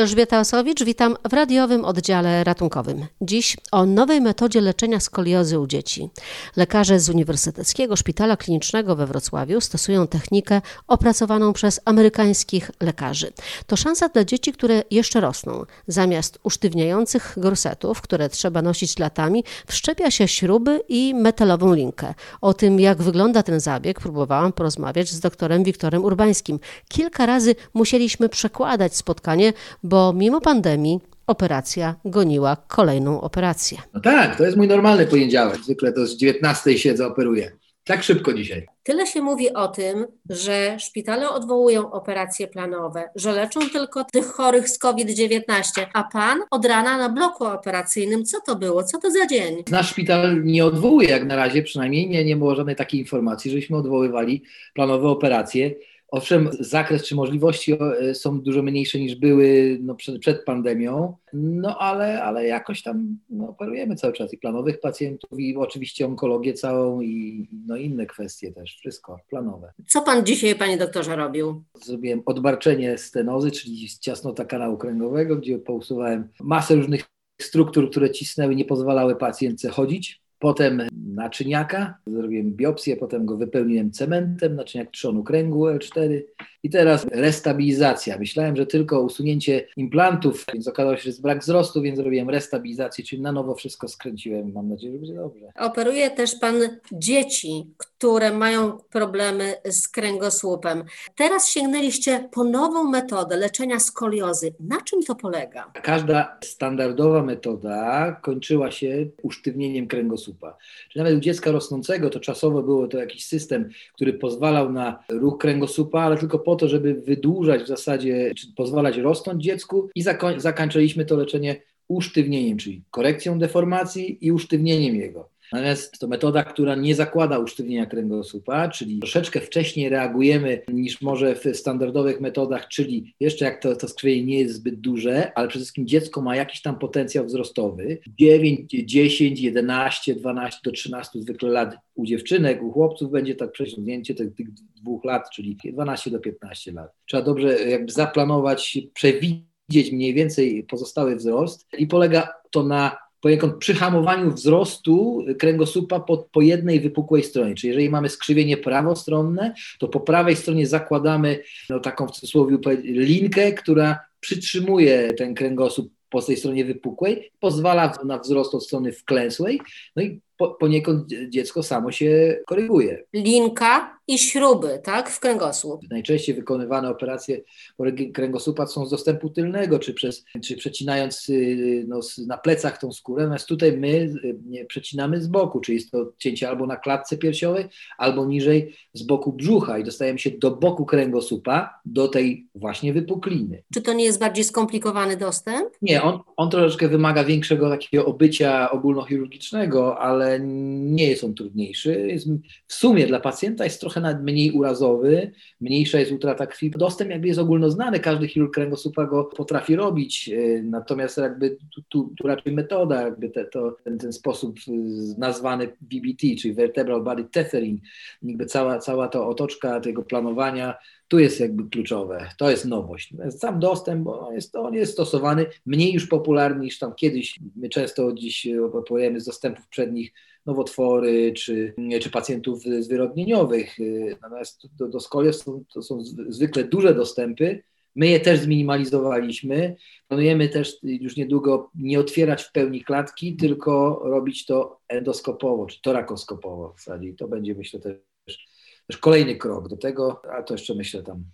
Elżbieta Osowicz, witam w radiowym oddziale ratunkowym. Dziś o nowej metodzie leczenia skoliozy u dzieci. Lekarze z Uniwersyteckiego Szpitala Klinicznego we Wrocławiu stosują technikę opracowaną przez amerykańskich lekarzy. To szansa dla dzieci, które jeszcze rosną. Zamiast usztywniających gorsetów, które trzeba nosić latami, wszczepia się śruby i metalową linkę. O tym, jak wygląda ten zabieg, próbowałam porozmawiać z doktorem Wiktorem Urbańskim. Kilka razy musieliśmy przekładać spotkanie, bo mimo pandemii operacja goniła kolejną operację. No tak, to jest mój normalny poniedziałek. Zwykle to z 19 siedzę, operuję. Tak szybko dzisiaj. Tyle się mówi o tym, że szpitale odwołują operacje planowe, że leczą tylko tych chorych z COVID-19, a pan od rana na bloku operacyjnym, co to było? Co to za dzień? Nasz szpital nie odwołuje jak na razie, przynajmniej nie, nie było żadnej takiej informacji, żeśmy odwoływali planowe operacje. Owszem, zakres czy możliwości e, są dużo mniejsze niż były no, przed, przed, pandemią, no ale, ale jakoś tam no, operujemy cały czas i planowych pacjentów, i oczywiście onkologię całą, i no, inne kwestie też, wszystko planowe. Co pan dzisiaj, panie doktorze, robił? Zrobiłem odbarczenie stenozy, czyli ciasnota kanału kręgowego, gdzie pousuwałem masę różnych struktur, które cisnęły, nie pozwalały pacjentce chodzić. Potem naczyniaka, zrobiłem biopsję, potem go wypełniłem cementem, naczyniak trzonu kręgu L4 i teraz restabilizacja. Myślałem, że tylko usunięcie implantów, więc okazało się, że jest brak wzrostu, więc zrobiłem restabilizację, czyli na nowo wszystko skręciłem. Mam nadzieję, że będzie dobrze. Operuje też Pan dzieci, które mają problemy z kręgosłupem. Teraz sięgnęliście po nową metodę leczenia skoliozy. Na czym to polega? Każda standardowa metoda kończyła się usztywnieniem kręgosłupa. Czyli nawet u dziecka rosnącego to czasowo było to jakiś system, który pozwalał na ruch kręgosłupa, ale tylko po po to, żeby wydłużać w zasadzie, czy pozwalać rosnąć dziecku i zakoń, zakończyliśmy to leczenie usztywnieniem, czyli korekcją deformacji i usztywnieniem jego. Natomiast to metoda, która nie zakłada usztywnienia kręgosłupa, czyli troszeczkę wcześniej reagujemy niż może w standardowych metodach, czyli jeszcze jak to, to skrzywienie nie jest zbyt duże, ale przede wszystkim dziecko ma jakiś tam potencjał wzrostowy, 9, 10, 11, 12 do 13 zwykle lat u dziewczynek, u chłopców będzie tak przesiągnięcie tych, tych dwóch lat, czyli 12 do 15 lat. Trzeba dobrze jakby zaplanować, przewidzieć mniej więcej pozostały wzrost i polega to na poniekąd przyhamowaniu wzrostu kręgosłupa po, po jednej wypukłej stronie. Czyli jeżeli mamy skrzywienie prawostronne, to po prawej stronie zakładamy no, taką w cudzysłowie linkę, która przytrzymuje ten kręgosłup po tej stronie wypukłej, pozwala na wzrost od strony wklęsłej, no i po, poniekąd dziecko samo się koryguje. Linka i śruby, tak, w kręgosłup. Najczęściej wykonywane operacje kręgosłupa są z dostępu tylnego, czy, przez, czy przecinając y, no, na plecach tą skórę, natomiast tutaj my y, przecinamy z boku, czyli jest to cięcie albo na klatce piersiowej, albo niżej z boku brzucha i dostajemy się do boku kręgosłupa, do tej właśnie wypukliny. Czy to nie jest bardziej skomplikowany dostęp? Nie, on, on troszeczkę wymaga większego takiego obycia ogólnochirurgicznego, ale nie jest on trudniejszy. Jest, w sumie dla pacjenta jest trochę nawet mniej urazowy, mniejsza jest utrata krwi. Dostęp jakby jest ogólnoznany, każdy chirurg kręgosłupa go potrafi robić, e, natomiast jakby tu, tu, tu raczej metoda, jakby te, to, ten, ten sposób e, nazwany VBT, czyli Vertebral Body Tethering, jakby cała, cała ta otoczka tego planowania tu jest jakby kluczowe, to jest nowość. Sam dostęp, bo jest, on jest stosowany mniej już popularny niż tam kiedyś. My często dziś operujemy z dostępów przednich nowotwory czy, czy pacjentów zwyrodnieniowych. Natomiast do, do to, to są zwykle duże dostępy. My je też zminimalizowaliśmy. Planujemy też już niedługo nie otwierać w pełni klatki, tylko robić to endoskopowo, czy torakoskopowo w zasadzie. To będzie myślę też też kolejny krok do tego, a to jeszcze myślę tam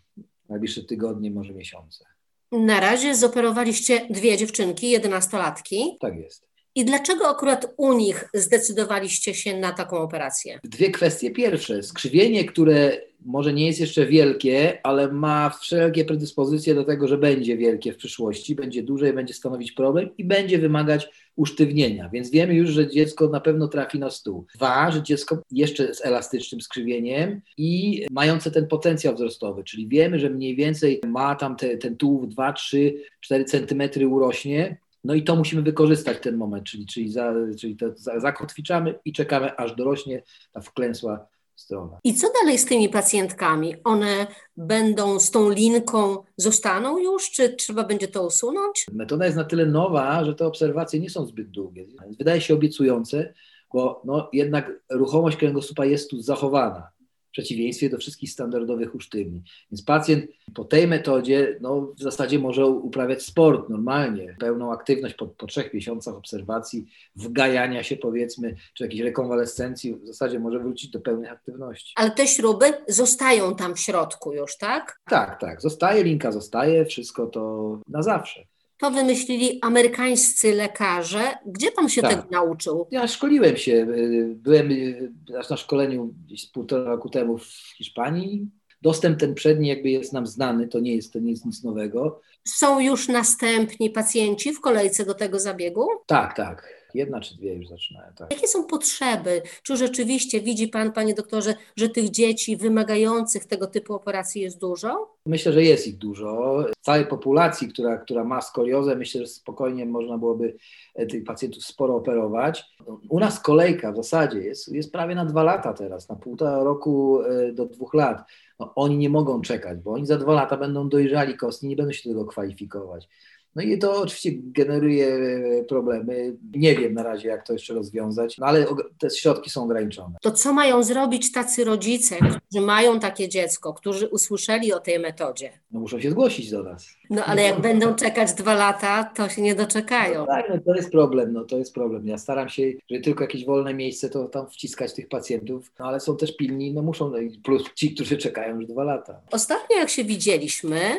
najbliższe tygodnie, może miesiące. Na razie zoperowaliście dwie dziewczynki, jedenastolatki. Tak jest. I dlaczego akurat u nich zdecydowaliście się na taką operację? Dwie kwestie. Pierwsze, skrzywienie, które może nie jest jeszcze wielkie, ale ma wszelkie predyspozycje do tego, że będzie wielkie w przyszłości, będzie duże i będzie stanowić problem i będzie wymagać usztywnienia. Więc wiemy już, że dziecko na pewno trafi na stół. Dwa, że dziecko jeszcze z elastycznym skrzywieniem i mające ten potencjał wzrostowy, czyli wiemy, że mniej więcej ma tam te, ten tułów 2, 3, 4 centymetry urośnie, no i to musimy wykorzystać ten moment, czyli, czyli, za, czyli to za, zakotwiczamy i czekamy, aż dorośnie ta wklęsła strona. I co dalej z tymi pacjentkami? One będą z tą linką, zostaną już, czy trzeba będzie to usunąć? Metoda jest na tyle nowa, że te obserwacje nie są zbyt długie. Wydaje się obiecujące, bo no, jednak ruchomość kręgosłupa jest tu zachowana przeciwieństwie do wszystkich standardowych usztywni. Więc pacjent po tej metodzie no, w zasadzie może uprawiać sport normalnie, pełną aktywność po, po trzech miesiącach obserwacji, wgajania się powiedzmy, czy jakiejś rekonwalescencji, w zasadzie może wrócić do pełnej aktywności. Ale te śruby zostają tam w środku już, tak? Tak, tak. Zostaje, linka zostaje, wszystko to na zawsze. To wymyślili amerykańscy lekarze. Gdzie pan się tak. tego nauczył? Ja szkoliłem się. Y, byłem y, na szkoleniu gdzieś półtora roku temu w Hiszpanii. Dostęp ten przedni jakby jest nam znany, to nie jest, to nie jest nic nowego. Są już następni pacjenci w kolejce do tego zabiegu? Tak, tak. Jedna czy dwie już zaczynają. Tak. Jakie są potrzeby? Czy rzeczywiście widzi Pan, Panie doktorze, że tych dzieci wymagających tego typu operacji jest dużo? Myślę, że jest ich dużo. Z całej populacji, która, która ma skoliozę, myślę, że spokojnie można byłoby e, tych pacjentów sporo operować. U nas kolejka w zasadzie jest, jest prawie na dwa lata teraz, na półtora roku e, do dwóch lat. No, oni nie mogą czekać, bo oni za dwa lata będą dojrzali kostni, nie będą się do tego kwalifikować. No i to oczywiście generuje e, problemy. Nie wiem na razie, jak to jeszcze rozwiązać, no ale te środki są ograniczone. To co mają zrobić tacy rodzice, którzy mają takie dziecko, którzy usłyszeli o tej metodzie? No muszą się zgłosić do nas. No ale jak będą czekać dwa lata, to się nie doczekają. No, tak, no to jest problem, no to jest problem. Ja staram się, że tylko jakieś wolne miejsce, to tam wciskać tych pacjentów, no ale są też pilni, no muszą, plus ci, którzy czekają już dwa lata. Ostatnio jak się widzieliśmy,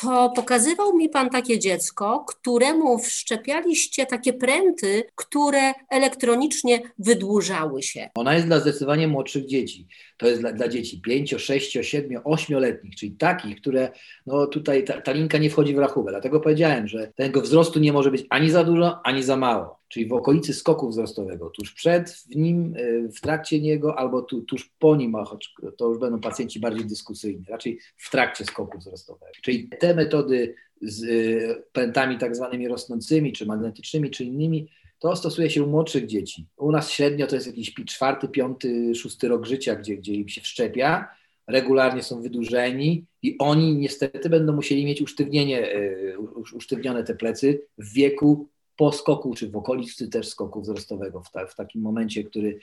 to pokazywał mi pan takie dziecko, któremu wszczepialiście takie pręty, które elektronicznie wydłużały się. Ona jest dla zdecydowanie młodszych dzieci. To jest dla, dla dzieci 5, 6, 7, 8-letnich, czyli takich, które no tutaj ta, ta linka nie wchodzi w rachubę. Dlatego powiedziałem, że tego wzrostu nie może być ani za dużo, ani za mało czyli w okolicy skoku wzrostowego, tuż przed w nim, y, w trakcie niego albo tu, tuż po nim, a choć to już będą pacjenci bardziej dyskusyjni, raczej w trakcie skoku wzrostowego. Czyli te metody z y, pętami tak zwanymi rosnącymi, czy magnetycznymi, czy innymi, to stosuje się u młodszych dzieci. U nas średnio to jest jakiś czwarty, piąty, szósty rok życia, gdzie, gdzie im się wszczepia, regularnie są wydłużeni i oni niestety będą musieli mieć usztywnienie, y, usztywnione te plecy w wieku po skoku, czy w okolicy też skoku wzrostowego, w, ta, w takim momencie, który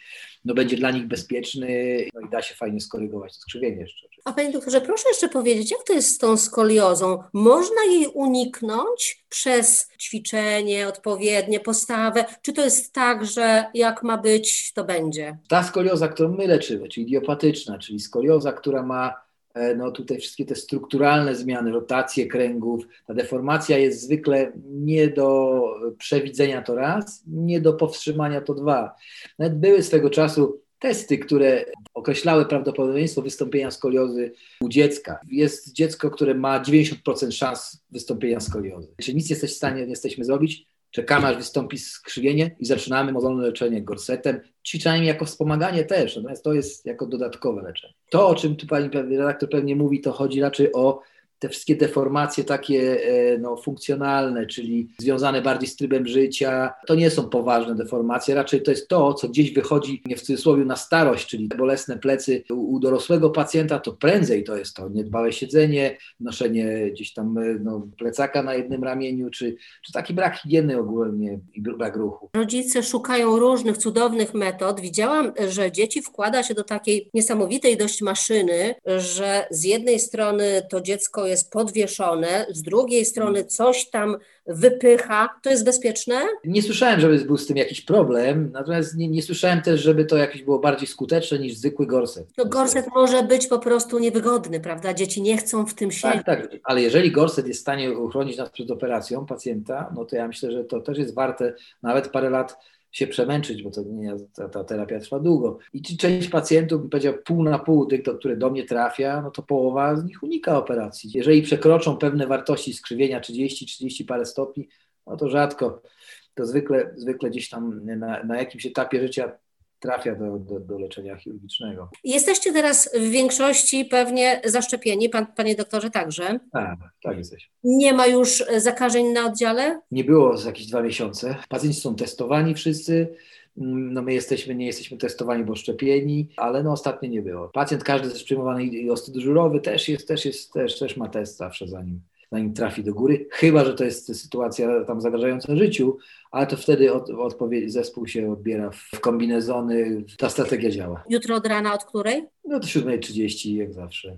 no, będzie dla nich bezpieczny no, i da się fajnie skorygować to skrzywienie jeszcze. A Panie doktorze, proszę jeszcze powiedzieć, jak to jest z tą skoliozą? Można jej uniknąć przez ćwiczenie, odpowiednie, postawę? Czy to jest tak, że jak ma być, to będzie? Ta skolioza, którą my leczymy, czyli idiopatyczna, czyli skolioza, która ma no tutaj wszystkie te strukturalne zmiany, rotacje kręgów, ta deformacja jest zwykle nie do przewidzenia to raz, nie do powstrzymania to dwa. Nawet były swego czasu testy, które określały prawdopodobieństwo wystąpienia skoliozy u dziecka. Jest dziecko, które ma 90% szans wystąpienia skoliozy. Czy nic jesteś w stanie, nie jesteśmy zrobić, czekamy aż wystąpi skrzywienie i zaczynamy mozolne leczenie gorsetem, ćwiczeniami jako wspomaganie też, natomiast to jest jako dodatkowe leczenie. To, o czym tu pani redaktor pewnie mówi, to chodzi raczej o te wszystkie deformacje takie e, no, funkcjonalne, czyli związane bardziej z trybem życia, to nie są poważne deformacje, raczej to jest to, co gdzieś wychodzi w cudzysłowie na starość, czyli bolesne plecy u dorosłego pacjenta, to prędzej to jest to niedbałe siedzenie, noszenie gdzieś tam e, no, plecaka na jednym ramieniu, czy, czy taki brak higieny ogólnie i brak ruchu. Rodzice szukają różnych cudownych metod. Widziałam, że dzieci wkłada się do takiej niesamowitej dość maszyny, że z jednej strony to dziecko jest jest podwieszone, z drugiej strony coś tam wypycha, to jest bezpieczne? Nie słyszałem, żeby był z tym jakiś problem, natomiast nie, nie słyszałem też, żeby to jakieś było bardziej skuteczne niż zwykły gorset. No gorset może być po prostu niewygodny, prawda? Dzieci nie chcą w tym tak, siedzieć. Tak, tak, ale jeżeli gorset jest w stanie uchronić nas przed operacją pacjenta, no to ja myślę, że to też jest warte nawet parę lat się przemęczyć, bo to nie, ta, ta, terapia trwa długo. I część pacjentów, powiedział pół na pół tych, które do mnie trafia, no to połowa z nich unika operacji. Jeżeli przekroczą pewne wartości skrzywienia 30, 30 parę stopni, no to rzadko, to zwykle, zwykle gdzieś tam na, na jakimś etapie życia trafia do, do, do, leczenia chirurgicznego. Jesteście teraz w większości pewnie zaszczepieni, pan, panie doktorze także? Tak, tak jesteśmy. Nie ma już zakażeń na oddziale? Nie było za jakieś dwa miesiące. Pacjenci są testowani wszyscy, No my jesteśmy, nie jesteśmy testowani, bo szczepieni, ale no ostatnio nie było. Pacjent każdy jest przyjmowany i ostodyżurowy też jest, też jest, też, też ma test zawsze zanim, zanim trafi do góry, chyba, że to jest sytuacja tam zagrażająca życiu, ale to wtedy od, odpowiedź, zespół się odbiera w kombinezony, ta strategia działa. Jutro od rana od której? No to 7.30 jak zawsze.